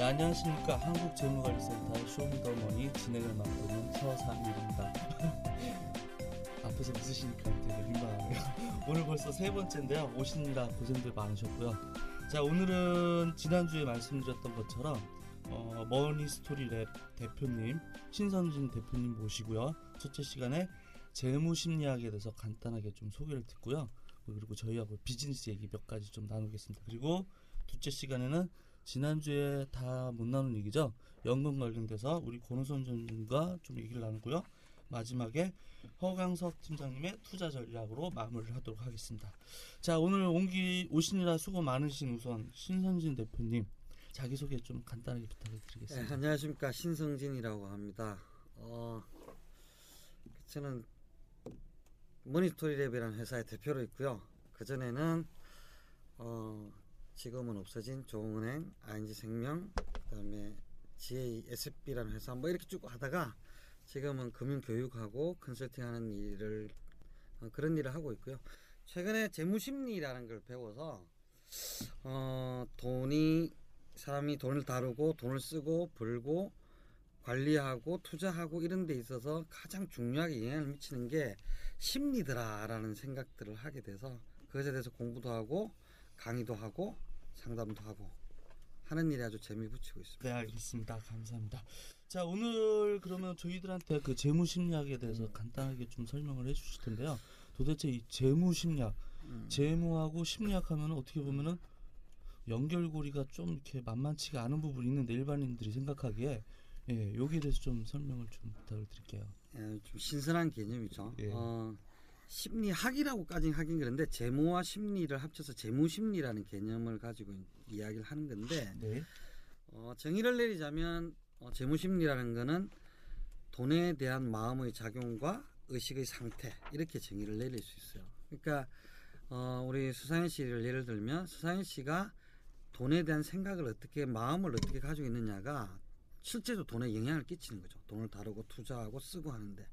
네, 안녕하십니까. 한국재무관리센터 쇼미더머니 진행을 맡고 있는 서상일입니다. 앞에서 웃으시니까 되게 민망하네요. 오늘 벌써 세 번째인데요. 오시느라 고생들 많으셨고요. 자, 오늘은 지난주에 말씀드렸던 것처럼 어, 머니 스토리랩 대표님, 신성진 대표님 모시고요. 첫째 시간에 재무 심리학에 대해서 간단하게 좀 소개를 듣고요. 그리고 저희하고 비즈니스 얘기 몇 가지 좀 나누겠습니다. 그리고 둘째 시간에는 지난주에 다 못 나눈 얘기죠. 연금 관련돼서 우리 권호선 전님과 좀 얘기를 나누고요. 마지막에 허강석 팀장님의 투자 전략으로 마무리를 하도록 하겠습니다. 자, 오늘 먼 길 오시느라 수고 많으신 우선 신성진 대표님 자기소개 좀 간단하게 부탁을 네, 드리겠습니다. 안녕하십니까 신성진이라고 합니다. 어, 저는 머니스토리랩이라는 회사의 대표로 있고요. 그 전에는 어, 지금은 없어진 조은행, ING생명, 그다음에 GASB라는 회사 뭐 이렇게 쭉 하다가 지금은 금융 교육하고 컨설팅하는 일을 어, 그런 일을 하고 있고요. 최근에 재무심리라는 걸 배워서 어, 돈이 사람이 돈을 다루고 돈을 쓰고 벌고 관리하고 투자하고 이런 데 있어서 가장 중요하게 영향을 미치는 게 심리더라라는 생각들을 하게 돼서 그것에 대해서 공부도 하고 강의도 하고 상담도 하고 하는 일에 아주 재미 붙이고 있습니다. 네, 알겠습니다. 감사합니다. 자, 오늘 그러면 저희들한테 그 재무 심리학에 대해서 간단하게 좀 설명을 해 주실 텐데요. 도대체 이 재무 심리학, 음. 재무하고 심리학 하면 어떻게 보면은 연결고리가 좀 이렇게 만만치가 않은 부분이 있는데 일반인들이 생각하기에 예, 여기에 대해서 좀 설명을 좀 부탁을 드릴게요. 예, 좀 신선한 개념이죠. 예. 어, 심리학이라고까지는 하긴 그런데 재무와 심리를 합쳐서 재무심리라는 개념을 가지고 이야기를 하는 건데 네. 어, 정의를 내리자면 어, 재무심리라는 거는 돈에 대한 마음의 작용과 의식의 상태 이렇게 정의를 내릴 수 있어요. 그러니까 어, 우리 수상현 씨를 예를 들면 수상현 씨가 돈에 대한 생각을 어떻게 마음을 어떻게 가지고 있느냐가 실제로 돈에 영향을 끼치는 거죠. 돈을 다루고 투자하고 쓰고 하는데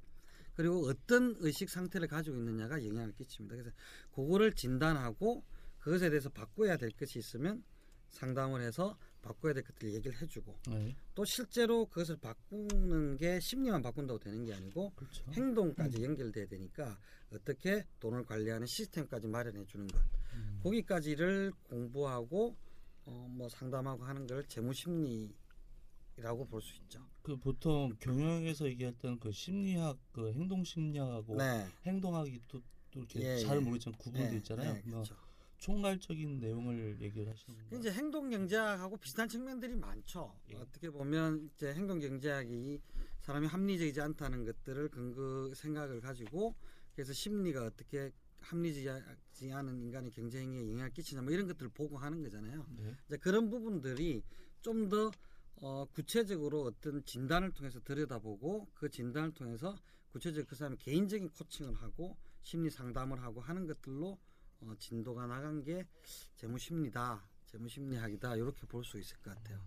그리고 어떤 의식 상태를 가지고 있느냐가 영향을 끼칩니다. 그래서 그거를 진단하고 그것에 대해서 바꿔야 될 것이 있으면 상담을 해서 바꿔야 될 것들을 얘기를 해주고 네. 또 실제로 그것을 바꾸는 게 심리만 바꾼다고 되는 게 아니고 그렇죠. 행동까지 연결돼야 되니까 어떻게 돈을 관리하는 시스템까지 마련해 주는 것 음. 거기까지를 공부하고 어, 뭐 상담하고 하는 걸 재무 심리 라고 볼 수 있죠. 그 보통 경영에서 얘기할 때는 그 심리학, 그 행동 심리학하고 네. 행동학이 또, 또 이렇게 예, 잘 예. 모르지만 구분돼 네, 있잖아요. 네, 뭐 그렇죠. 총괄적인 내용을 얘기를 하시는 거예요. 이제 행동 경제학하고 비슷한 측면들이 많죠. 예. 어떻게 보면 이제 행동 경제학이 사람이 합리적이지 않다는 것들을 근거 생각을 가지고 그래서 심리가 어떻게 합리적이지 않은 인간의 경제 행위에 영향을 끼치냐 뭐 이런 것들을 보고 하는 거잖아요. 네. 이제 그런 부분들이 좀더 어, 구체적으로 어떤 진단을 통해서 들여다보고 그 진단을 통해서 구체적으로 그 사람의 개인적인 코칭을 하고 심리 상담을 하고 하는 것들로 어, 진도가 나간 게 재무심리다, 재무심리학이다 이렇게 볼 수 있을 것 같아요.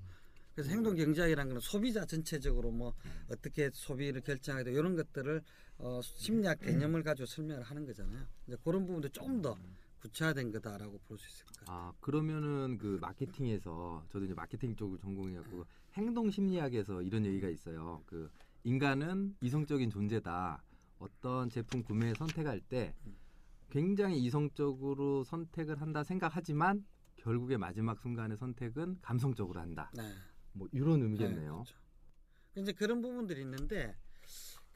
그래서 행동 경제학이라는 건 소비자 전체적으로 뭐 어떻게 소비를 결정하게 돼 이런 것들을 어, 심리학 개념을 가지고 설명을 하는 거잖아요. 이제 그런 부분도 조금 더 구체화된 거다라고 볼 수 있을 것 같아요. 아 그러면은 그 마케팅에서 저도 이제 마케팅 쪽을 전공해갖고 행동 심리학에서 이런 얘기가 있어요. 그 인간은 이성적인 존재다. 어떤 제품 구매 선택할 때 굉장히 이성적으로 선택을 한다 생각하지만 결국에 마지막 순간의 선택은 감성적으로 한다. 네. 뭐 이런 네, 의미겠네요. 그렇죠. 이제 그런 부분들이 있는데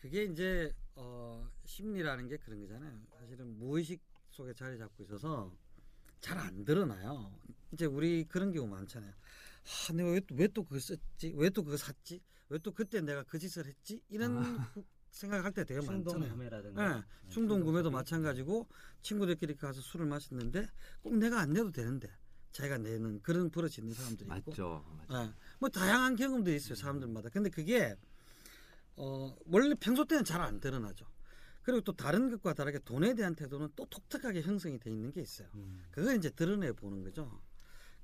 그게 이제 어, 심리라는 게 그런 거잖아요. 사실은 무의식 속에 자리 잡고 있어서 잘 안 드러나요. 이제 우리 그런 경우 많잖아요. 아, 내가 왜또 그거 썼지? 왜 또 그거 샀지? 왜 또 그때 내가 그 짓을 했지? 이런 구- 생각할 때 되게 충동 많잖아요. 구매라든가 네, 충동 구매도 마찬가지고 친구들끼리 가서 술을 마셨는데 꼭 내가 안 내도 되는데 자기가 내는 그런 버릇이 있는 사람들이 있고 맞죠. 맞죠. 예. 뭐 다양한 경험들이 있어요 사람들마다. 근데 그게 어, 원래 평소 때는 잘 안 드러나죠. 그리고 또 다른 것과 다르게 돈에 대한 태도는 또 독특하게 형성이 돼 있는 게 있어요. 음. 그걸 이제 드러내 보는 거죠.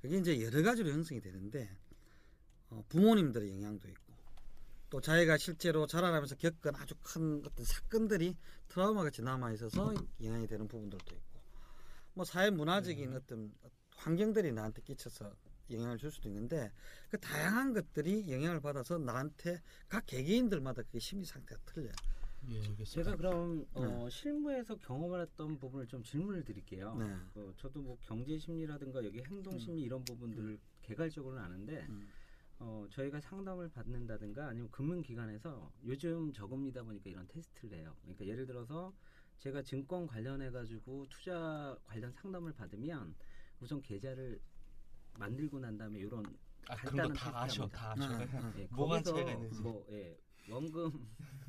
그게 이제 여러 가지로 형성이 되는데 어, 부모님들의 영향도 있고 또 자기가 실제로 자라나면서 겪은 아주 큰 어떤 사건들이 트라우마 같이 남아 있어서 영향이 되는 부분들도 있고 뭐 사회 문화적인 어떤 환경들이 나한테 끼쳐서 영향을 줄 수도 있는데 그 다양한 것들이 영향을 받아서 나한테 각 개개인들마다 그 심리 상태가 틀려요. 예, 알겠습니다. 제가 그럼 어, 실무에서 경험했던 부분을 좀 질문을 드릴게요. 네. 어, 저도 뭐 경제 심리라든가 여기 행동 심리 이런 부분들을 개괄적으로는 아는데 음. 어, 저희가 상담을 받는다든가 아니면 금융기관에서 요즘 저금리다 보니까 이런 테스트를 해요. 그러니까 예를 들어서 제가 증권 관련해 가지고 투자 관련 상담을 받으면 우선 계좌를 만들고 난 다음에 이런 아, 그런 간단한 거다 아셔. 다 아셔. 아, 예, 뭐가 거기서 차이가 있는지. 뭐 예, 원금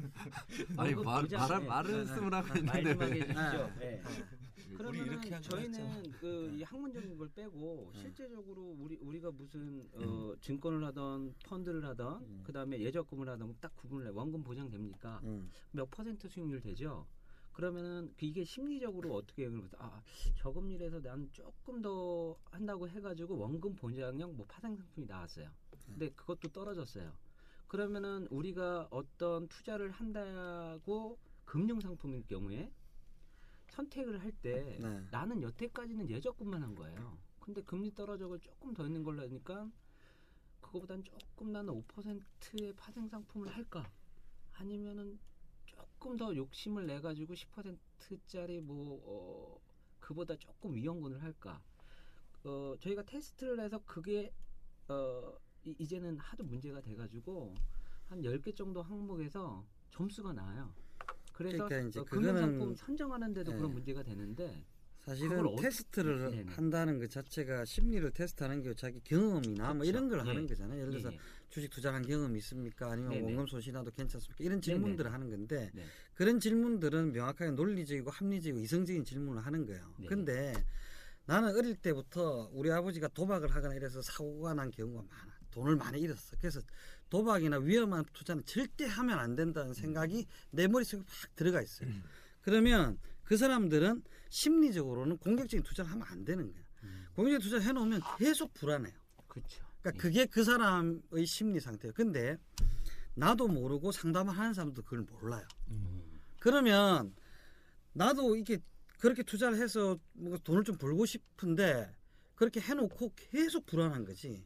아니 말, 말, 예, 말을 쓰면 하고 있는데 말씀하게 왜. 해주시죠. 예. 우리 그러면 이렇게 하기로 저희는. 그 이 학문적인 걸 빼고 실제적으로 우리 우리가 무슨 어, 증권을 하던 펀드를 하던 음. 그다음에 예적금을 하던 딱 구분을 해 원금 보장 됩니까? 음. 몇 퍼센트 수익률 되죠? 그러면은 그 이게 심리적으로 어떻게 그러면 아 저금리에서 난 조금 더 한다고 해가지고 원금 보장형 뭐 파생 상품이 나왔어요. 근데 그것도 떨어졌어요. 그러면은 우리가 어떤 투자를 한다고 금융 상품일 경우에 선택을 할때 네. 나는 여태까지는 예적금만 한 거예요. 근데 금리 떨어져서 조금 더 있는 걸로 하니까 그거보단 조금 나는 5%의 파생 상품을 할까? 아니면은 조금 더 욕심을 내 가지고 10%짜리 뭐 어, 그보다 조금 위험군을 할까? 어, 저희가 테스트를 해서 그게 어, 이- 이제는 하도 문제가 돼 가지고 한 10개 정도 항목에서 점수가 나와요. 그래서 그러니까 이제 어, 금융상품 그거는- 선정하는데도 네. 그런 문제가 되는데 사실은 어떻게- 테스트를 네네. 한다는 것 자체가 심리를 테스트하는 게 자기 경험이나 뭐 그렇죠. 이런 걸 예. 하는 거잖아요. 예를 들어서 예, 예. 주식 투자한 경험이 있습니까? 아니면 네네. 원금 소신나도 괜찮습니까? 이런 질문들을 하는 건데 네. 그런 질문들은 명확하게 논리적이고 합리적이고 이성적인 질문을 하는 거예요. 네. 근데 나는 어릴 때부터 우리 아버지가 도박을 하거나 이래서 사고가 난 경우가 많아. 돈을 많이 잃었어. 그래서 도박이나 위험한 투자는 절대 하면 안 된다는 생각이 내 머릿속에 확 들어가 있어요. 그러면 그 사람들은 심리적으로는 공격적인 투자를 하면 안 되는 거야. 음. 공격적인 투자를 해놓으면 계속 불안해요. 그렇죠. 그러니까 그게 그 사람의 심리 상태예요. 근데 나도 모르고 상담을 하는 사람도 그걸 몰라요. 음. 그러면 나도 이게 그렇게 투자를 해서 뭔가 돈을 좀 벌고 싶은데 그렇게 해놓고 계속 불안한 거지.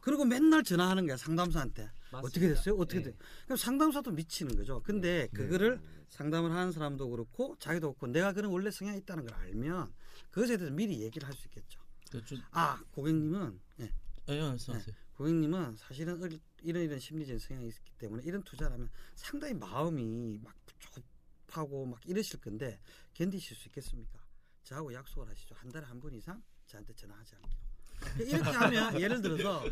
그리고 맨날 전화하는 거야 상담사한테 어떻게 됐어요? 어떻게 예. 돼? 그럼 상담사도 미치는 거죠. 근데 그거를 상담을 하는 사람도 그렇고 자기도 그렇고 내가 그런 원래 성향이 있다는 걸 알면 그것에 대해서 미리 얘기를 할 수 있겠죠. 그 좀, 아 고객님은 예, 예, 말씀하세요. 고객님은 사실은 어릴- 이런 이런 심리적인 성향이 있기 때문에 이런 투자를 하면 상당히 마음이 막 좁하고 막 이러실 건데 견디실 수 있겠습니까? 저하고 약속을 하시죠. 한 달에 한 번 이상 저한테 전화하지 않기로. 이렇게 하면 예를 들어서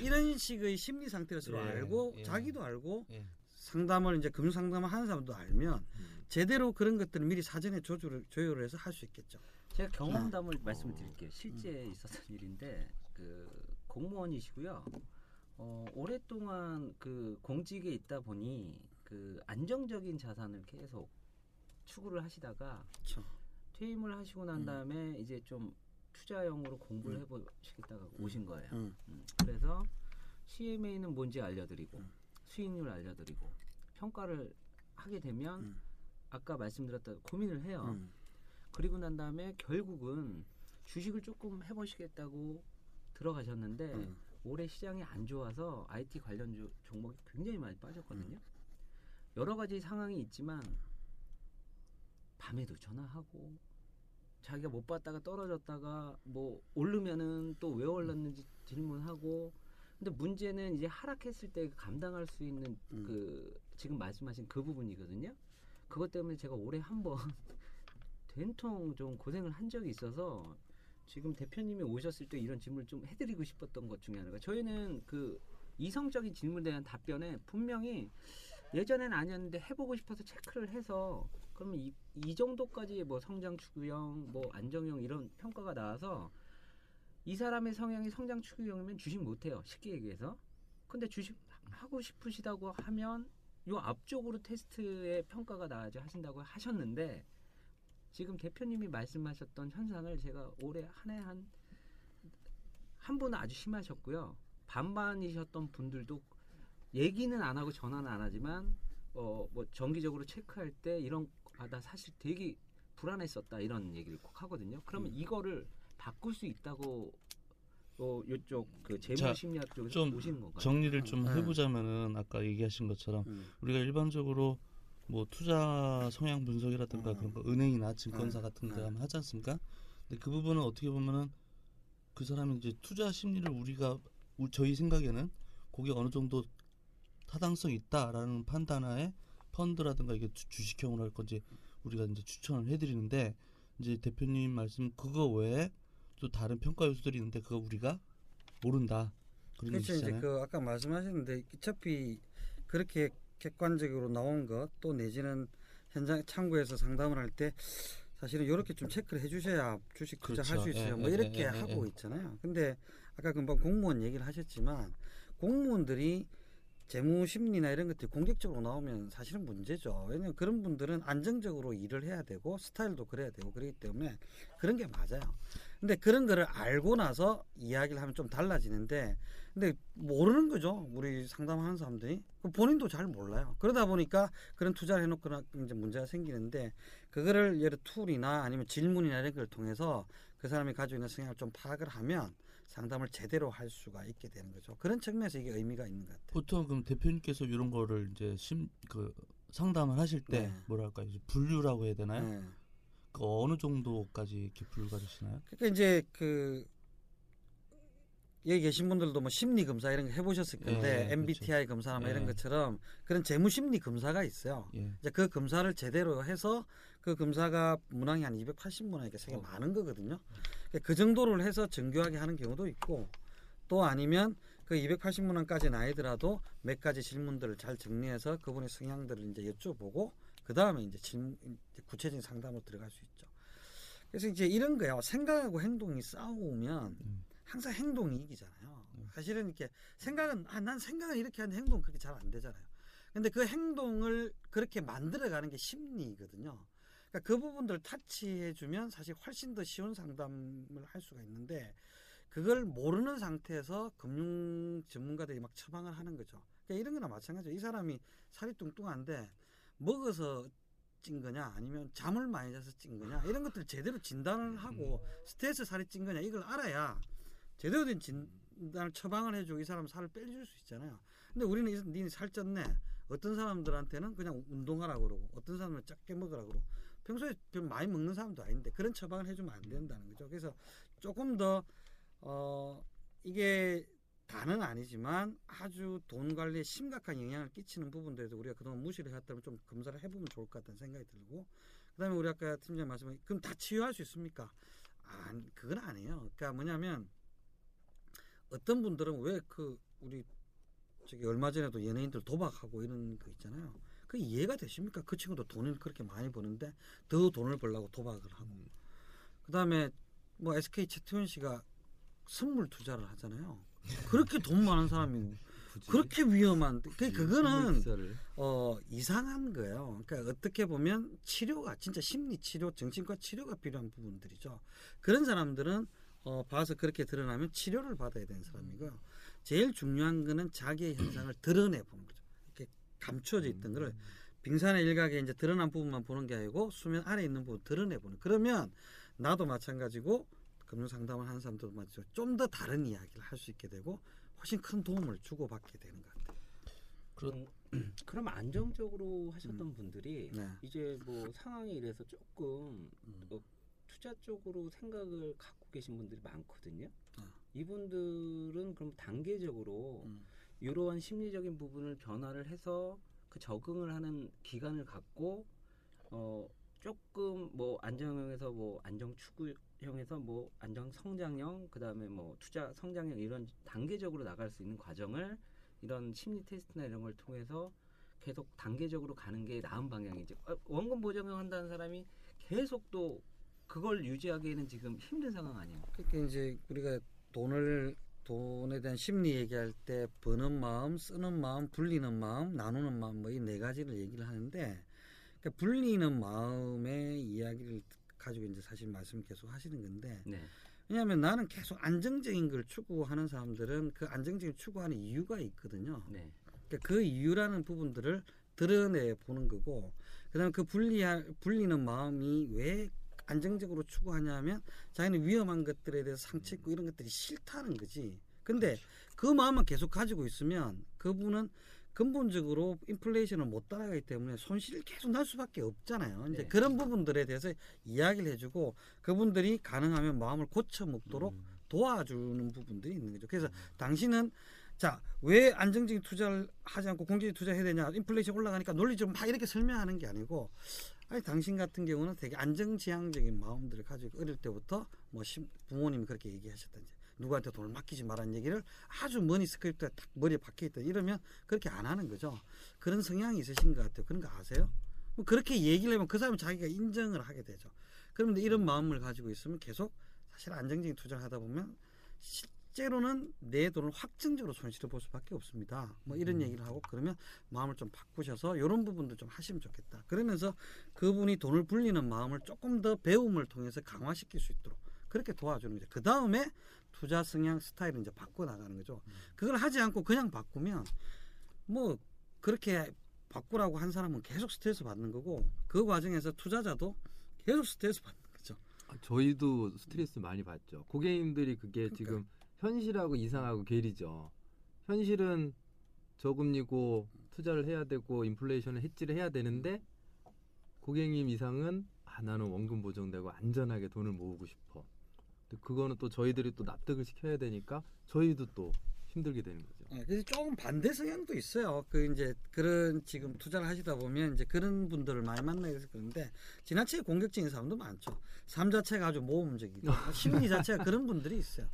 이런 식의 심리 상태를 서로 예, 알고 예. 자기도 알고 예. 상담을 이제 금융 상담을 하는 사람도 알면 음. 제대로 그런 것들을 미리 사전에 조절을 조율을 해서 할 수 있겠죠. 제가 경험담을 말씀을 드릴게요. 실제 있었던 일인데 그 공무원이시고요. 어, 오랫동안 그 공직에 있다 보니 그 안정적인 자산을 계속 추구를 하시다가 그렇죠. 퇴임을 하시고 난 음. 다음에 이제 좀 투자형으로 공부를 음. 해보시겠다가 오신 거예요. 음. 음, 그래서 CMA는 뭔지 알려드리고 음. 수익률 알려드리고 평가를 하게 되면 음. 아까 말씀드렸던 고민을 해요. 음. 그리고 난 다음에 결국은 주식을 조금 해보시겠다고 들어가셨는데 음. 올해 시장이 안 좋아서 IT 관련 주- 종목이 굉장히 많이 빠졌거든요. 음. 여러 가지 상황이 있지만 밤에도 전화하고 자기가 못 봤다가 떨어졌다가 뭐 오르면은 또 왜 올랐는지 질문하고 근데 문제는 이제 하락했을 때 감당할 수 있는 음. 그 지금 말씀하신 그 부분이거든요. 그것 때문에 제가 올해 한번 된통 좀 고생을 한 적이 있어서 지금 대표님이 오셨을 때 이런 질문을 좀 해드리고 싶었던 것 중에 하나가 저희는 그 이성적인 질문에 대한 답변에 분명히 예전엔 아니었는데 해보고 싶어서 체크를 해서 그러면 이, 이 정도까지 뭐 성장 추구형, 뭐 안정형 이런 평가가 나와서 이 사람의 성향이 성장 추구형이면 주식 못해요. 쉽게 얘기해서. 근데 주식 하고 싶으시다고 하면 요 앞쪽으로 테스트의 평가가 나아져 하신다고 하셨는데 지금 대표님이 말씀하셨던 현상을 제가 올해 한 해 한 한 분은 아주 심하셨고요. 반반이셨던 분들도 얘기는 안 하고 전화는 안 하지만 어 뭐 정기적으로 체크할 때 이런 아 나 사실 되게 불안했었다 이런 얘기를 꼭 하거든요. 그러면 음. 이거를 바꿀 수 있다고 어 요쪽 그 자, 재무 심리학 쪽에서 좀 보시는 건가요? 정리를 좀 네. 해보자면은 아까 얘기하신 것처럼 음. 우리가 일반적으로 뭐 투자 성향 분석이라든가 음. 그런 거 은행이나 증권사 네. 같은 데 네. 하면 하지 않습니까? 근데 그 부분은 어떻게 보면은 그 사람이 이제 투자 심리를 우리가 우- 저희 생각에는 그게 어느 정도 타당성이 있다라는 판단하에 펀드라든가 이게 주- 주식형으로 할 건지 우리가 이제 추천을 해드리는데 이제 대표님 말씀 그거 외에 또 다른 평가 요소들이 있는데 그거 우리가 모른다 그렇죠. 이제. 그 아까 말씀하셨는데 어차피 그렇게 객관적으로 나온 것 또 내지는 현장 창구에서 상담을 할 때 사실은 이렇게 좀 체크를 해주셔야 주식 투자할 그렇죠. 수 있어요. 예, 뭐 예, 이렇게 예, 예, 하고 예. 있잖아요. 근데 아까 금방 공무원 얘기를 하셨지만 공무원들이 재무 심리나 이런 것들이 공격적으로 나오면 사실은 문제죠. 왜냐하면 그런 분들은 안정적으로 일을 해야 되고 스타일도 그래야 되고 그렇기 때문에 그런 게 맞아요. 근데 그런 거를 알고 나서 이야기를 하면 좀 달라지는데 근데 모르는 거죠. 우리 상담하는 사람들이 그 본인도 잘 몰라요. 그러다 보니까 그런 투자를 해놓거나 이제 문제가 생기는데 그거를 예를 tool이나 아니면 질문이나 이런 걸 통해서 그 사람이 가지고 있는 성향을 좀 파악을 하면 상담을 제대로 할 수가 있게 되는 거죠. 그런 측면에서 이게 의미가 있는 것 같아요. 보통 그럼 대표님께서 이런 거를 이제 심 그 상담을 하실 때 네. 뭐랄까 이제 분류라고 해야 되나요? 네. 그 어느 정도까지 이렇게 분류가 되시나요? 그러니까 이제 그 여기 계신 분들도 뭐 심리 검사 이런 거 해보셨을 건데 예, MBTI 검사나 뭐 이런 예. 것처럼 그런 재무 심리 검사가 있어요. 예. 이제 그 검사를 제대로 해서 그 검사가 문항이 한 280문항이니까 되게 어. 많은 거거든요. 그러니까 그 정도를 해서 정교하게 하는 경우도 있고 또 아니면 그 280문항까지는 아니더라도 몇 가지 질문들을 잘 정리해서 그분의 성향들을 이제 여쭤보고 그 다음에 이제 질문 이제 구체적인 상담으로 들어갈 수 있죠. 그래서 이제 이런 거야 생각하고 행동이 싸우면 음. 항상 행동이 이기잖아요. 사실은 이렇게 생각은 아, 난 생각은 이렇게 하는데 행동 은 그렇게 잘 안 되잖아요. 근데 그 행동을 그렇게 만들어가는 게 심리거든요. 그러니까 그 부분들 타치해주면 사실 훨씬 더 쉬운 상담을 할 수가 있는데 그걸 모르는 상태에서 금융 전문가들이 막 처방을 하는 거죠. 그러니까 이런 거나 마찬가지죠. 이 사람이 살이 뚱뚱한데 먹어서 찐 거냐 아니면 잠을 많이 자서 찐 거냐 이런 것들 제대로 진단을 하고 스트레스 살이 찐 거냐 이걸 알아야 제대로 된 진단을 처방을 해주고 이 사람 살을 빼줄 수 있잖아요. 근데 우리는 이- 니네 살쪘네. 어떤 사람들한테는 그냥 운동하라고 그러고 어떤 사람은 작게 먹으라고 그러고 평소에 좀 많이 먹는 사람도 아닌데 그런 처방을 해주면 안 된다는 거죠. 그래서 조금 더 어, 이게 다는 아니지만 아주 돈 관리에 심각한 영향을 끼치는 부분들에서 우리가 그동안 무시를 해왔다면 좀 검사를 해보면 좋을 것 같다는 생각이 들고 그다음에 우리 아까 팀장 말씀하신 그럼 다 치유할 수 있습니까? 아, 그건 아니에요. 그러니까 뭐냐면 어떤 분들은 왜 그 우리 저기 얼마 전에도 연예인들 도박하고 이런 거 있잖아요. 그 이해가 되십니까? 그 친구도 돈을 그렇게 많이 버는데 더 돈을 벌려고 도박을 하고. 그다음에 뭐 SK 최태원 씨가 선물 투자를 하잖아요. 그렇게 돈 많은 사람이 굳이 그렇게 위험한 그 그거는 어 이상한 거예요. 그러니까 어떻게 보면 치료가 진짜 심리 치료, 정신과 치료가 필요한 부분들이죠. 그런 사람들은 어 봐서 그렇게 드러나면 치료를 받아야 되는 사람이고요. 제일 중요한 거는 자기의 현상을 드러내 보는 거죠. 이렇게 감춰져 있던 거를 빙산의 일각에 이제 드러난 부분만 보는 게 아니고 수면 아래 있는 부분 드러내 보는. 그러면 나도 마찬가지고 금융 상담을 하는 사람들도 마찬가지고 좀 더 다른 이야기를 할 수 있게 되고 훨씬 큰 도움을 주고 받게 되는 것 같아요. 음, 그럼 안정적으로 하셨던 분들이 네. 이제 뭐 상황이 이래서 조금 음. 어, 투자 쪽으로 생각을 갖고 계신 분들이 많거든요. 아. 이분들은 그럼 단계적으로 음. 이러한 심리적인 부분을 변화를 해서 그 적응을 하는 기간을 갖고 어 조금 뭐 안정형에서 뭐 안정 추구형에서 뭐 안정 성장형 그다음에 뭐 투자 성장형 이런 단계적으로 나갈 수 있는 과정을 이런 심리 테스트나 이런 걸 통해서 계속 단계적으로 가는 게 나은 방향이지 어, 원금 보정형 한다는 사람이 계속 또 그걸 유지하기에는 지금 힘든 상황 아니에요. 그러니까 이제 우리가 돈을 돈에 대한 심리 얘기할 때 버는 마음, 쓰는 마음, 불리는 마음, 나누는 마음 뭐 이 네 가지를 얘기를 하는데 그러니까 불리는 마음의 이야기를 가지고 이제 사실 말씀을 계속 하시는 건데 네. 왜냐하면 나는 계속 안정적인 걸 추구하는 사람들은 그 안정적인 추구하는 이유가 있거든요. 네. 그러니까 그 이유라는 부분들을 드러내 보는 거고 그다음에 그 분리할 분리는 마음이 왜 안정적으로 추구하냐면 자기는 위험한 것들에 대해서 상처 있고 이런 것들이 싫다는 거지. 근데 그 마음만 계속 가지고 있으면 그분은 근본적으로 인플레이션을 못 따라가기 때문에 손실이 계속 날 수밖에 없잖아요. 이제 네. 그런 부분들에 대해서 이야기를 해주고 그분들이 가능하면 마음을 고쳐 먹도록 음. 도와주는 부분들이 있는 거죠. 그래서 당신은 자 왜 안정적인 투자를 하지 않고 공격적인 투자해야 되냐? 인플레이션 올라가니까 논리적으로 막 이렇게 설명하는 게 아니고 아니 당신 같은 경우는 되게 안정지향적인 마음들을 가지고 어릴 때부터 뭐 심- 부모님이 그렇게 얘기하셨던지 누구한테 돈을 맡기지 말라는 얘기를 아주 money script에 딱 머리에 박혀 있다 이러면 그렇게 안 하는 거죠. 그런 성향이 있으신 것 같아요. 그런 거 아세요? 뭐 그렇게 얘기를 하면 그 사람은 자기가 인정을 하게 되죠. 그런데 이런 마음을 가지고 있으면 계속 사실 안정적인 투자를 하다 보면 실제로는 내 돈을 확정적으로 손실을 볼 수밖에 없습니다. 뭐 이런 얘기를 하고 그러면 마음을 좀 바꾸셔서 이런 부분도 좀 하시면 좋겠다. 그러면서 그분이 돈을 불리는 마음을 조금 더 배움을 통해서 강화시킬 수 있도록 그렇게 도와주는 거죠. 그 다음에 투자 성향 스타일을 이제 바꿔 나가는 거죠. 그걸 하지 않고 그냥 바꾸면 뭐 그렇게 바꾸라고 한 사람은 계속 스트레스 받는 거고 그 과정에서 투자자도 계속 스트레스 받는 거죠. 아, 저희도 스트레스 많이 받죠. 고객님들이 그게 그러니까. 지금 현실하고 이상하고 괴리죠. 현실은 저금리고 투자를 해야 되고 인플레이션을 해지를 해야 되는데 고객님 이상은 아 나는 원금 보정되고 안전하게 돈을 모으고 싶어. 그거는 또 저희들이 또 납득을 시켜야 되니까 저희도 또 힘들게 되는 거죠. 예, 그래서 조금 반대 성향도 있어요. 그 이제 그런 지금 투자를 하시다 보면 이제 그런 분들을 많이 만나게 돼서 그런데 지나치게 공격적인 사람도 많죠. 삶 자체가 아주 모험적이고 심리 자체가 그런 분들이 있어요.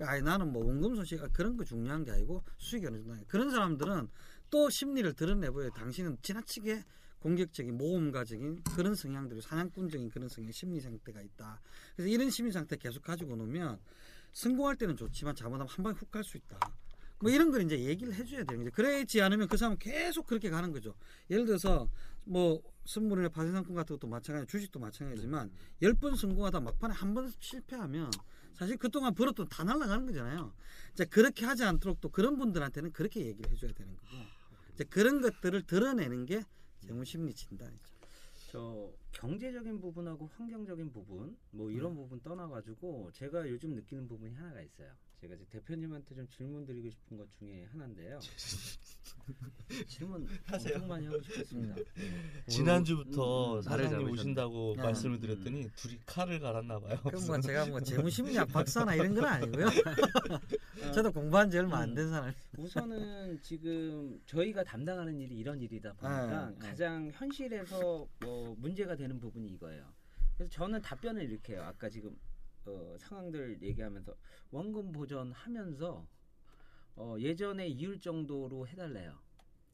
아니 나는 뭐 원금 손실 아, 그런 거 중요한 게 아니고 수익이 어느 정도 그런 사람들은 또 심리를 드러내보여 당신은 지나치게 공격적인 모험가적인 그런 성향들이 사냥꾼적인 그런 성향 심리 상태가 있다. 그래서 이런 심리 상태 계속 가지고 놓으면 성공할 때는 좋지만 잘못하면 한 방에 훅 갈 수 있다. 뭐 이런 걸 이제 얘기를 해줘야 되는 거죠. 그러지 않으면 그 사람은 계속 그렇게 가는 거죠. 예를 들어서 뭐 선물이나 파생상품 같은 것도 마찬가지, 주식도 마찬가지지만 열 번 성공하다 막판에 한 번 실패하면 사실 그동안 벌었던 다 날아가는 거잖아요. 이제 그렇게 하지 않도록 또 그런 분들한테는 그렇게 얘기를 해줘야 되는 거고 이제 그런 것들을 드러내는 게 재무 심리 진단이죠. 저 경제적인 부분하고 환경적인 부분 뭐 이런 부분 떠나가지고 제가 요즘 느끼는 부분이 하나가 있어요. 제가 이제 대표님한테 좀 질문 드리고 싶은 것 중에 하나인데요. 질문 하세요. 엄청 많이 하고 싶습니다. 지난주부터 음, 음, 사장님. 오신다고 아. 말씀을 드렸더니 둘이 칼을 갈았나 봐요. 그럼 뭐 제가 뭐 재무심리학 박사나 이런 건 아니고요. 저도 공부한 지 얼마 안 된 사람. 우선은 지금 저희가 담당하는 일이 이런 일이다 보니까 네, 네. 가장 현실에서 뭐 문제가 되는 부분이 이거예요. 그래서 저는 답변을 이렇게 해요. 아까 지금 어, 상황들 얘기하면서 원금 보전하면서 어, 예전에 이율 정도로 해달래요.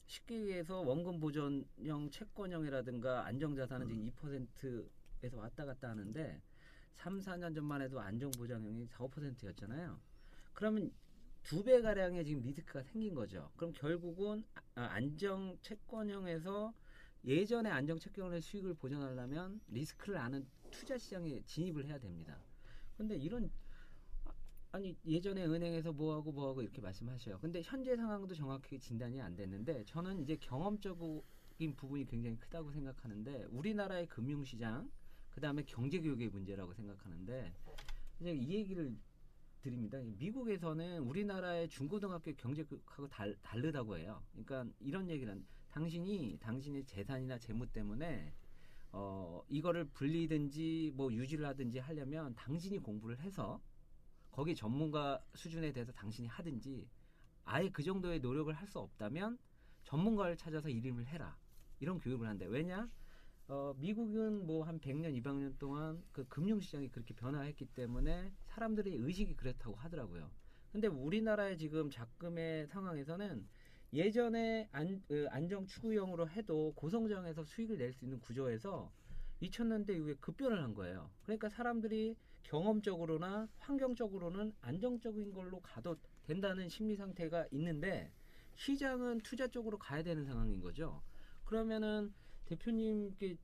쉽게 얘기해서 원금 보전형 채권형이라든가 안정자산은 지금 2%에서 왔다 갔다 하는데 3, 4년 전만 해도 안정보장형이 4, 5%였잖아요. 그러면 두 배 가량의 지금 리스크가 생긴 거죠. 그럼 결국은 아, 안정 채권형에서 예전에 안정 채권의 수익을 보전하려면 리스크를 아는 투자 시장에 진입을 해야 됩니다. 근데 이런 아, 아니 예전에 은행에서 뭐하고 뭐하고 이렇게 말씀하셔요. 근데 현재 상황도 정확히 진단이 안 됐는데 저는 이제 경험적인 부분이 굉장히 크다고 생각하는데 우리나라의 금융시장 그다음에 경제 교육의 문제라고 생각하는데 이제 이 얘기를 드립니다. 미국에서는 우리나라의 중고등학교 경제 교육하고 달, 다르다고 해요. 그러니까 이런 얘기를 한 당신이 당신의 재산이나 재무 때문에 어 이거를 불리든지 뭐 유지를 하든지 하려면 당신이 공부를 해서 거기 전문가 수준에 대해서 당신이 하든지 아예 그 정도의 노력을 할 수 없다면 전문가를 찾아서 이름을 해라. 이런 교육을 한대. 왜냐? 어, 미국은 뭐 한 100년 200년 동안 그 금융시장이 그렇게 변화했기 때문에 사람들의 의식이 그렇다고 하더라고요. 근데 우리나라의 지금 작금의 상황에서는 예전에 안, 그 안정 추구형으로 해도 고성장에서 수익을 낼 수 있는 구조에서 2000년대 이후에 급변을 한 거예요. 그러니까 사람들이 경험적으로나 환경적으로는 안정적인 걸로 가도 된다는 심리 상태가 있는데 시장은 투자 쪽으로 가야 되는 상황인 거죠. 그러면은 대표님께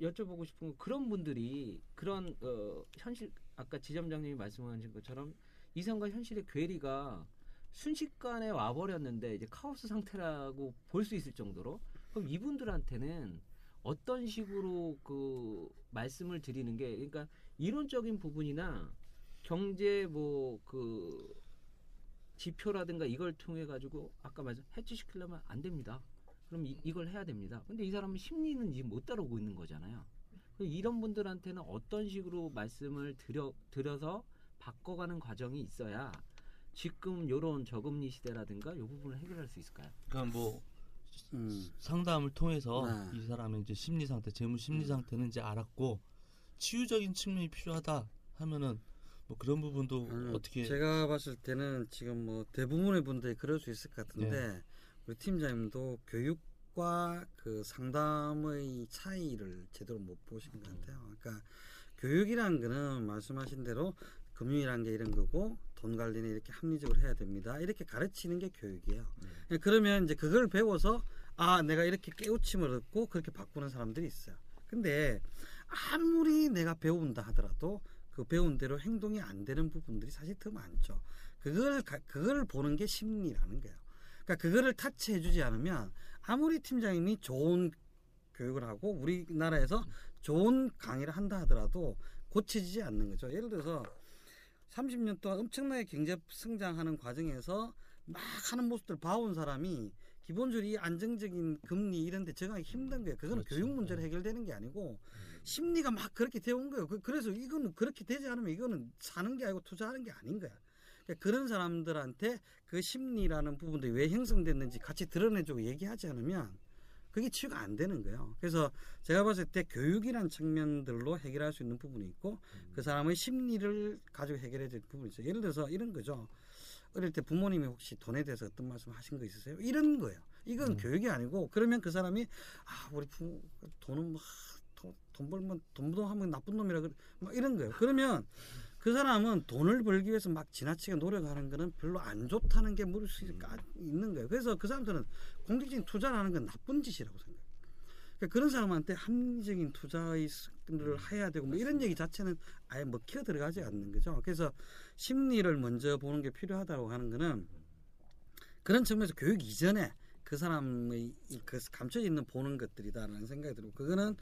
여쭤보고 싶은 건 그런 분들이 그런 어, 현실 아까 지점장님이 말씀하신 것처럼 이성과 현실의 괴리가 순식간에 와버렸는데 이제 카오스 상태라고 볼 수 있을 정도로 그럼 이분들한테는 어떤 식으로 그 말씀을 드리는 게 그러니까 이론적인 부분이나 경제 뭐 그 지표라든가 이걸 통해 가지고 아까 말씀 해치 시키려면 안 됩니다. 그럼 이, 이걸 해야 됩니다. 근데 이 사람은 심리는 지금 못 따라오고 있는 거잖아요. 이런 분들한테는 어떤 식으로 말씀을 드려 드려서 바꿔가는 과정이 있어야 지금 요런 저금리 시대라든가 요 부분을 해결할 수 있을까요? 그러니까 뭐 음. 상담을 통해서 네. 이 사람의 이제 심리 상태, 재무 심리 상태는 이제 알았고 치유적인 측면이 필요하다 하면은 뭐 그런 부분도 음, 어떻게 제가 봤을 때는 지금 뭐 대부분의 분들이 그럴 수 있을 것 같은데 우리 팀장님도 교육과 그 상담의 차이를 제대로 못 보신 것 같아요. 그러니까 교육이란 거는 말씀하신 대로 금융이란 게 이런 거고 돈 관리는 이렇게 합리적으로 해야 됩니다. 이렇게 가르치는 게 교육이에요. 예, 그러면 이제 그걸 배워서 아 내가 이렇게 깨우침을 얻고 그렇게 바꾸는 사람들이 있어요. 근데 아무리 내가 배운다 하더라도 그 배운 대로 행동이 안 되는 부분들이 사실 더 많죠. 그걸 가- 그걸 보는 게 심리라는 거예요. 그러니까 그거를 타치해주지 않으면 아무리 팀장님이 좋은 교육을 하고 우리나라에서 좋은 강의를 한다 하더라도 고쳐지지 않는 거죠. 예를 들어서 30년 동안 엄청나게 경제 성장하는 과정에서 막 하는 모습들 봐온 사람이 기본적으로 이 안정적인 금리 이런 데 적응하기 힘든 거예요. 그거는 그렇죠. 교육 문제로 해결되는 게 아니고 심리가 막 그렇게 되어 온 거예요. 그- 그래서 이거는 그렇게 되지 않으면 이거는 사는 게 아니고 투자하는 게 아닌 거야. 그러니까 그런 사람들한테 그 심리라는 부분들이 왜 형성됐는지 같이 드러내주고 얘기하지 않으면 그게 치유가 안 되는 거예요. 그래서 제가 봤을 때 교육이란 측면들로 해결할 수 있는 부분이 있고 그 사람의 심리를 가지고 해결해야 될 부분이 있어요. 예를 들어서 이런 거죠. 어릴 때 부모님이 혹시 돈에 대해서 어떤 말씀 하신 거 있으세요? 이런 거예요. 이건 교육이 아니고 그러면 그 사람이 아 우리 부모 돈은 막 돈, 돈 벌면 돈부도 하면 나쁜 놈이라 그래 막 이런 거예요. 그러면 그 사람은 돈을 벌기 위해서 막 지나치게 노력하는 거는 별로 안 좋다는 게 머릿속에 까- 있는 거예요. 그래서 그 사람들은 공격적인 투자를 하는 건 나쁜 짓이라고 생각해요. 그러니까 그런 사람한테 합리적인 투자를 해야 되고 뭐 이런 얘기 자체는 아예 먹혀 들어가지 않는 거죠. 그래서 심리를 먼저 보는 게 필요하다고 하는 거는 그런 측면에서 교육 이전에 그 사람의 이- 그 감춰져 있는 보는 것들이다라는 생각이 들고 그거는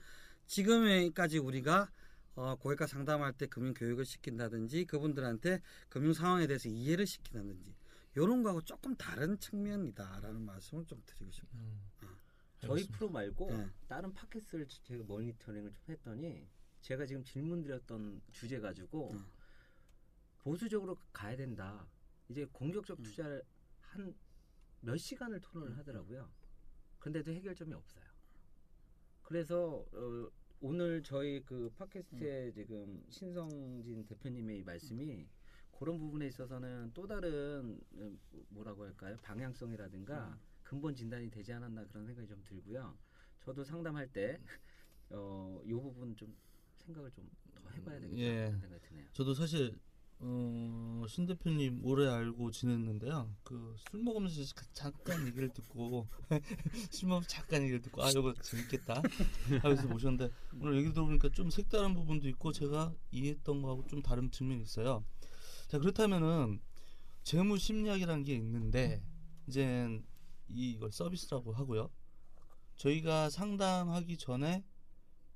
지금까지 우리가 어, 고객과 상담할 때 금융 교육을 시킨다든지 그분들한테 금융 상황에 대해서 이해를 시킨다든지 이런 거하고 조금 다른 측면이다라는 말씀을 좀 드리고 싶어요. 음, 저희 알겠습니다. 프로 말고 네. 다른 팟캐스트를 제가 모니터링을 좀 했더니 제가 지금 질문 드렸던 주제 가지고 네. 보수적으로 가야 된다. 이제 공격적 음. 투자를 한 몇 시간을 토론을 하더라고요. 근데도 해결점이 없어요. 그래서 어, 오늘 저희 그 팟캐스트에 지금 신성진 대표님의 이 말씀이 그런 부분에 있어서는 또 다른 음, 뭐라고 할까요 방향성이라든가 근본 진단이 되지 않았나 그런 생각이 좀 들고요. 저도 상담할 때 어, 이 부분 좀 생각을 좀 더 해봐야 되겠다 예. 생각이 드네요. 저도 사실 어, 신 대표님 오래 알고 지냈는데요. 그 술 먹으면서 자- 잠깐 얘기를 듣고 술 먹으면서 잠깐 얘기를 듣고 아 이거 재밌겠다 하면서 모셨는데 오늘 얘기 들어보니까 좀 색다른 부분도 있고 제가 이해했던 거하고 좀 다른 측면이 있어요. 자 그렇다면은 재무 심리학이라는 게 있는데 이제 이걸 서비스라고 하고요. 저희가 상담하기 전에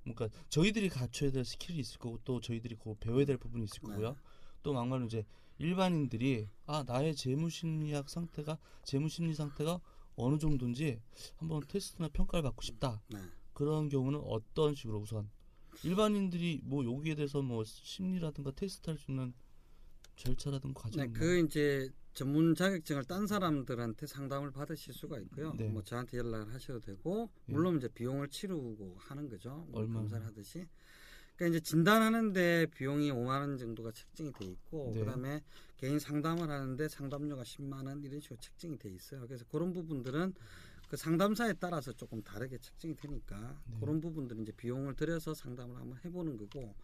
그러니까 저희들이 갖춰야 될 skill이 있을 거고 또 저희들이 그 배워야 될 부분이 있을 거고요. 또 막말로 이제 일반인들이 아 나의 재무 심리학 상태가 재무 심리 상태가 어느 정도인지 한번 테스트나 평가를 받고 싶다. 네. 그런 경우는 어떤 식으로 우선 일반인들이 뭐 여기에 대해서 뭐 심리라든가 테스트할 수 있는 절차라든가 과정이 네, 그 이제 전문 자격증을 딴 사람들한테 상담을 받으실 수가 있고요. 네. 뭐 저한테 연락을 하셔도 되고 예. 물론 이제 비용을 치르고 하는 거죠. 뭐 얼마나? 검사를 하듯이. 그러니까 이제 진단하는데 비용이 5만 원 정도가 책정이 돼 있고 네. 그다음에 개인 상담을 하는데 상담료가 10만 원 이런 식으로 책정이 돼 있어요. 그래서 그런 부분들은 그 상담사에 따라서 조금 다르게 책정이 되니까 네. 그런 부분들은 이제 비용을 들여서 상담을 한번 해보는 거고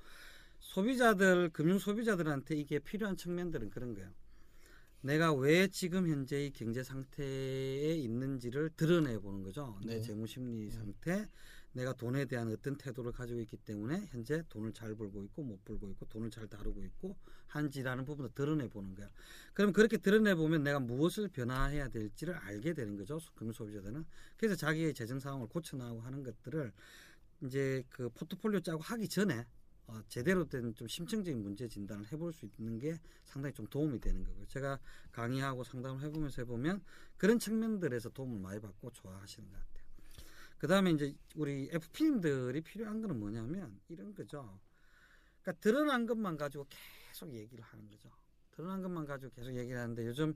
소비자들 금융 소비자들한테 이게 필요한 측면들은 그런 거예요. 내가 왜 지금 현재의 경제 상태에 있는지를 드러내 보는 거죠. 내 네. 재무 심리 상태, 내가 돈에 대한 어떤 태도를 가지고 있기 때문에 현재 돈을 잘 벌고 있고 못 벌고 있고 돈을 잘 다루고 있고 한지라는 부분을 드러내 보는 거야. 그럼 그렇게 드러내 보면 내가 무엇을 변화해야 될지를 알게 되는 거죠. 금융 소비자들은. 그래서 자기의 재정 상황을 고쳐 나가고 하는 것들을 이제 그 포트폴리오 짜고 하기 전에 어, 제대로 된 좀 심층적인 문제 진단을 해볼 수 있는 게 상당히 좀 도움이 되는 거고요. 제가 강의하고 상담을 해보면서 해보면 그런 측면들에서 도움을 많이 받고 좋아하시는 것 같아요. 그 다음에 이제 우리 FP님들이 필요한 거는 뭐냐면 이런 거죠. 그러니까 드러난 것만 가지고 계속 얘기를 하는 거죠. 드러난 것만 가지고 계속 얘기를 하는데 요즘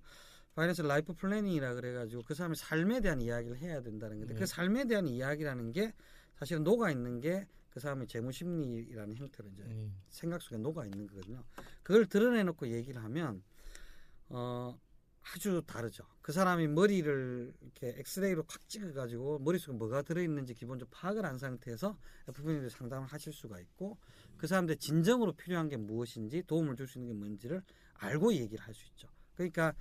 finance life planning이라 그래가지고 그 사람의 삶에 대한 이야기를 해야 된다는 건데 네. 그 삶에 대한 이야기라는 게 사실은 녹아 있는 게 그 사람의 재무 심리라는 형태로 이제 네. 생각 속에 녹아 있는 거거든요. 그걸 드러내놓고 얘기를 하면 어 아주 다르죠. 그 사람이 머리를 이렇게 엑스레이로 콱 찍어가지고 머릿속에 뭐가 들어있는지 기본적으로 파악을 한 상태에서 FP님들 상담을 하실 수가 있고 그 사람들 진정으로 필요한 게 무엇인지 도움을 줄 수 있는 게 뭔지를 알고 얘기를 할 수 있죠. 그러니까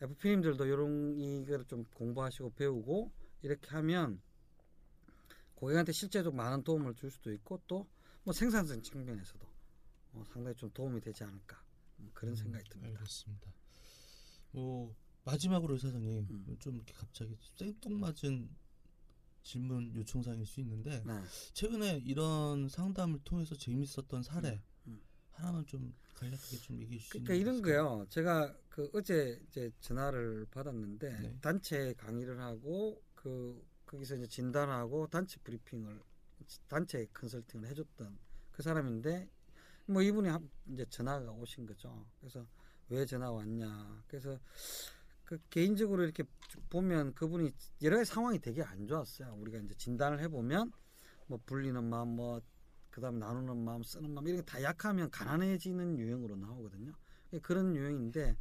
FP님들도 이런 이걸 좀 공부하시고 배우고 이렇게 하면 고객한테 실제적으로 많은 도움을 줄 수도 있고 또 뭐 생산성 측면에서도 어, 상당히 좀 도움이 되지 않을까 뭐 그런 음, 생각이 듭니다. 알겠습니다. 뭐 마지막으로 의사장님 음. 좀 갑자기 생뚱맞은 질문 요청 사항일 수 있는데 네. 최근에 이런 상담을 통해서 재밌었던 사례 음. 하나만 좀 간략하게 좀 얘기해 주시면 그러니까 이런 거요. 제가 그 어제 이제 전화를 받았는데 네. 단체 강의를 하고 그 거기서 이제 진단하고 단체 브리핑을 단체 컨설팅을 해줬던 그 사람인데 뭐 이분이 한- 이제 전화가 오신 거죠. 그래서 왜 전화 왔냐. 그래서 그 개인적으로 이렇게 쭉 보면 그분이 여러 가지 상황이 되게 안 좋았어요. 우리가 이제 진단을 해보면 뭐 불리는 마음, 뭐 그다음 에 나누는 마음, 쓰는 마음 이런 게 다 약하면 가난해지는 유형으로 나오거든요. 그런 유형인데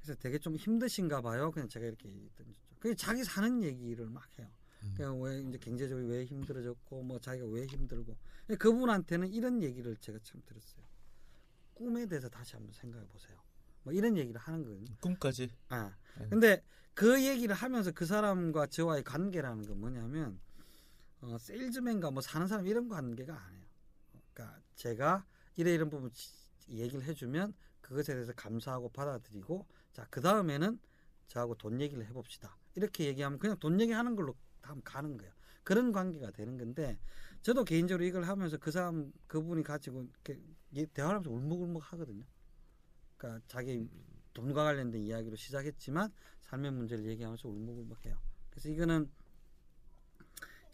그래서 되게 좀 힘드신가 봐요. 그냥 제가 이렇게 던졌죠. 그냥 자기 사는 얘기를 막 해요. 음. 그냥 왜 이제 경제적으로 왜 힘들어졌고 뭐 자기가 왜 힘들고 그분한테는 이런 얘기를 제가 참 들었어요. 꿈에 대해서 다시 한번 생각해 보세요. 뭐 이런 얘기를 하는 거거든요. 꿈까지 아, 네. 근데 그 얘기를 하면서 그 사람과 저와의 관계라는 건 뭐냐면 어, 세일즈맨과 뭐 사는 사람 이런 관계가 아니에요. 그러니까 제가 이래 이런 부분 지- 얘기를 해주면 그것에 대해서 감사하고 받아들이고 자 그 다음에는 저하고 돈 얘기를 해봅시다. 이렇게 얘기하면 그냥 돈 얘기하는 걸로 다음 가는 거예요. 그런 관계가 되는 건데 저도 개인적으로 이걸 하면서 그 사람 그분이 가지고 이렇게 예- 대화를 하면서 울먹울먹 하거든요. 그러니까 자기 돈과 관련된 이야기로 시작했지만 삶의 문제를 얘기하면서 울먹울먹해요. 그래서 이거는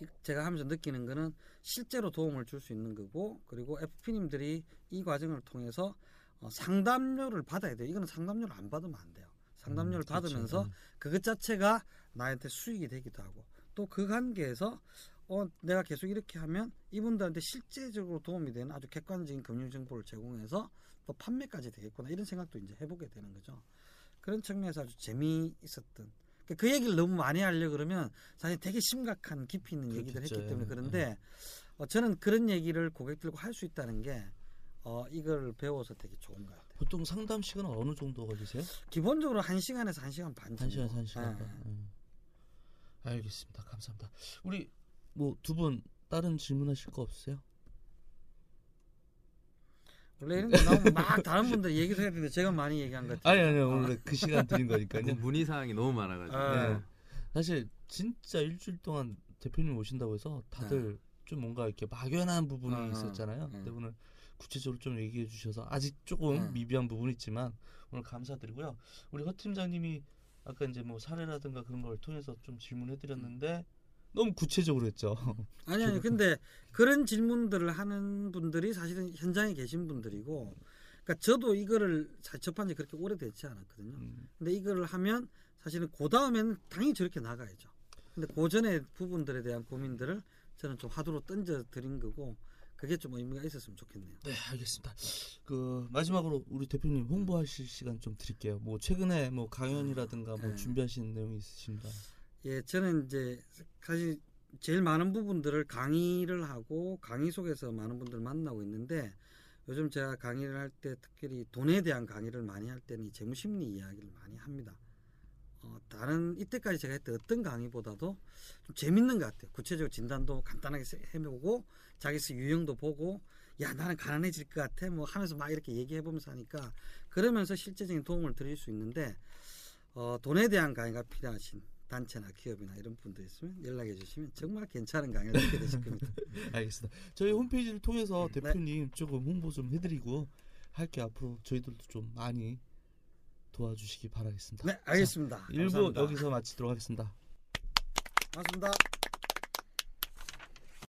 이- 제가 하면서 느끼는 거는 실제로 도움을 줄 수 있는 거고 그리고 FP님들이 이 과정을 통해서 어, 상담료를 받아야 돼요. 이거는 상담료를 안 받으면 안 돼요. 상담료를 음, 그렇죠. 받으면서 음. 그것 자체가 나한테 수익이 되기도 하고 또 그 관계에서 어 내가 계속 이렇게 하면 이분들한테 실제적으로 도움이 되는 아주 객관적인 금융 정보를 제공해서 또 판매까지 되겠구나 이런 생각도 이제 해보게 되는 거죠. 그런 측면에서 아주 재미있었던 그- 그 얘기를 너무 많이 하려 고 그러면 사실 되게 심각한 깊이 있는 그렇겠죠. 했기 때문에 예, 그런데 어, 저는 그런 얘기를 고객들과 할 수 있다는 게 어, 이걸 배워서 되게 좋은 것 같아요. 보통 상담 시간은 어느 정도 걸리세요? 기본적으로 한 시간에서 한 시간 반 정도. 한 시간 한 시간. 예, 반. 음. 알겠습니다. 감사합니다. 우리 뭐 두 분 다른 질문하실 거 없으세요? 원래 이런 거 나오면 막 다른 분들 얘기를 해야 되는데 제가 많이 얘기한 것 같아요. 아니 아니요 원래 그 시간 드린 거니까요. 문- 문의 사항이 너무 많아가지고. 아. 네. 사실 진짜 일주일 동안 대표님 오신다고 해서 다들 좀 뭔가 이렇게 막연한 부분이 어, 어. 있었잖아요. 네. 근데 오늘 구체적으로 좀 얘기해 주셔서 아직 조금 네. 미비한 부분이 있지만 오늘 감사드리고요. 우리 허 팀장님이 아까 이제 뭐 사례라든가 그런 걸 통해서 좀 질문해 드렸는데 너무 구체적으로 했죠. 아니 아니 근데 그런 질문들을 하는 분들이 사실은 현장에 계신 분들이고 그러니까 저도 이거를 사- 접한 지 그렇게 오래되지 않았거든요. 음, 근데 이거를 하면 사실은 그 다음에는 당연히 저렇게 나가야죠. 근데 그 전에 부분들에 대한 고민들을 저는 좀 화두로 던져 드린 거고 그게 좀 의미가 있었으면 좋겠네요. 네, 알겠습니다. 그 마지막으로 우리 대표님 홍보하실 시간 좀 드릴게요. 뭐 최근에 뭐 강연이라든가 뭐 네. 준비하신 내용이 있으신가? 예, 저는 이제 사실 제일 많은 부분들을 강의를 하고 강의 속에서 많은 분들을 만나고 있는데 요즘 제가 강의를 할 때 특별히 돈에 대한 강의를 많이 할 때는 이 재무심리 이야기를 많이 합니다. 어, 다른 이때까지 제가 했던 어떤 강의보다도 좀 재밌는 것 같아요. 구체적으로 진단도 간단하게 세- 해보고 자기스 유형도 보고 야 나는 가난해질 것 같아 뭐 하면서 막 이렇게 얘기해보면서 하니까 그러면서 실제적인 도움을 드릴 수 있는데 어, 돈에 대한 강의가 필요하신 단체나 기업이나 이런 분들 있으면 연락해 주시면 정말 괜찮은 강의를 듣게 되실 겁니다. 알겠습니다. 저희 홈페이지를 통해서 네. 대표님 조금 홍보 좀 해드리고 할게 앞으로 저희들도 좀 많이 도와주시기 바라겠습니다. 네, 알겠습니다. 자, 일부. 여기서 마치도록 하겠습니다. 고맙습니다.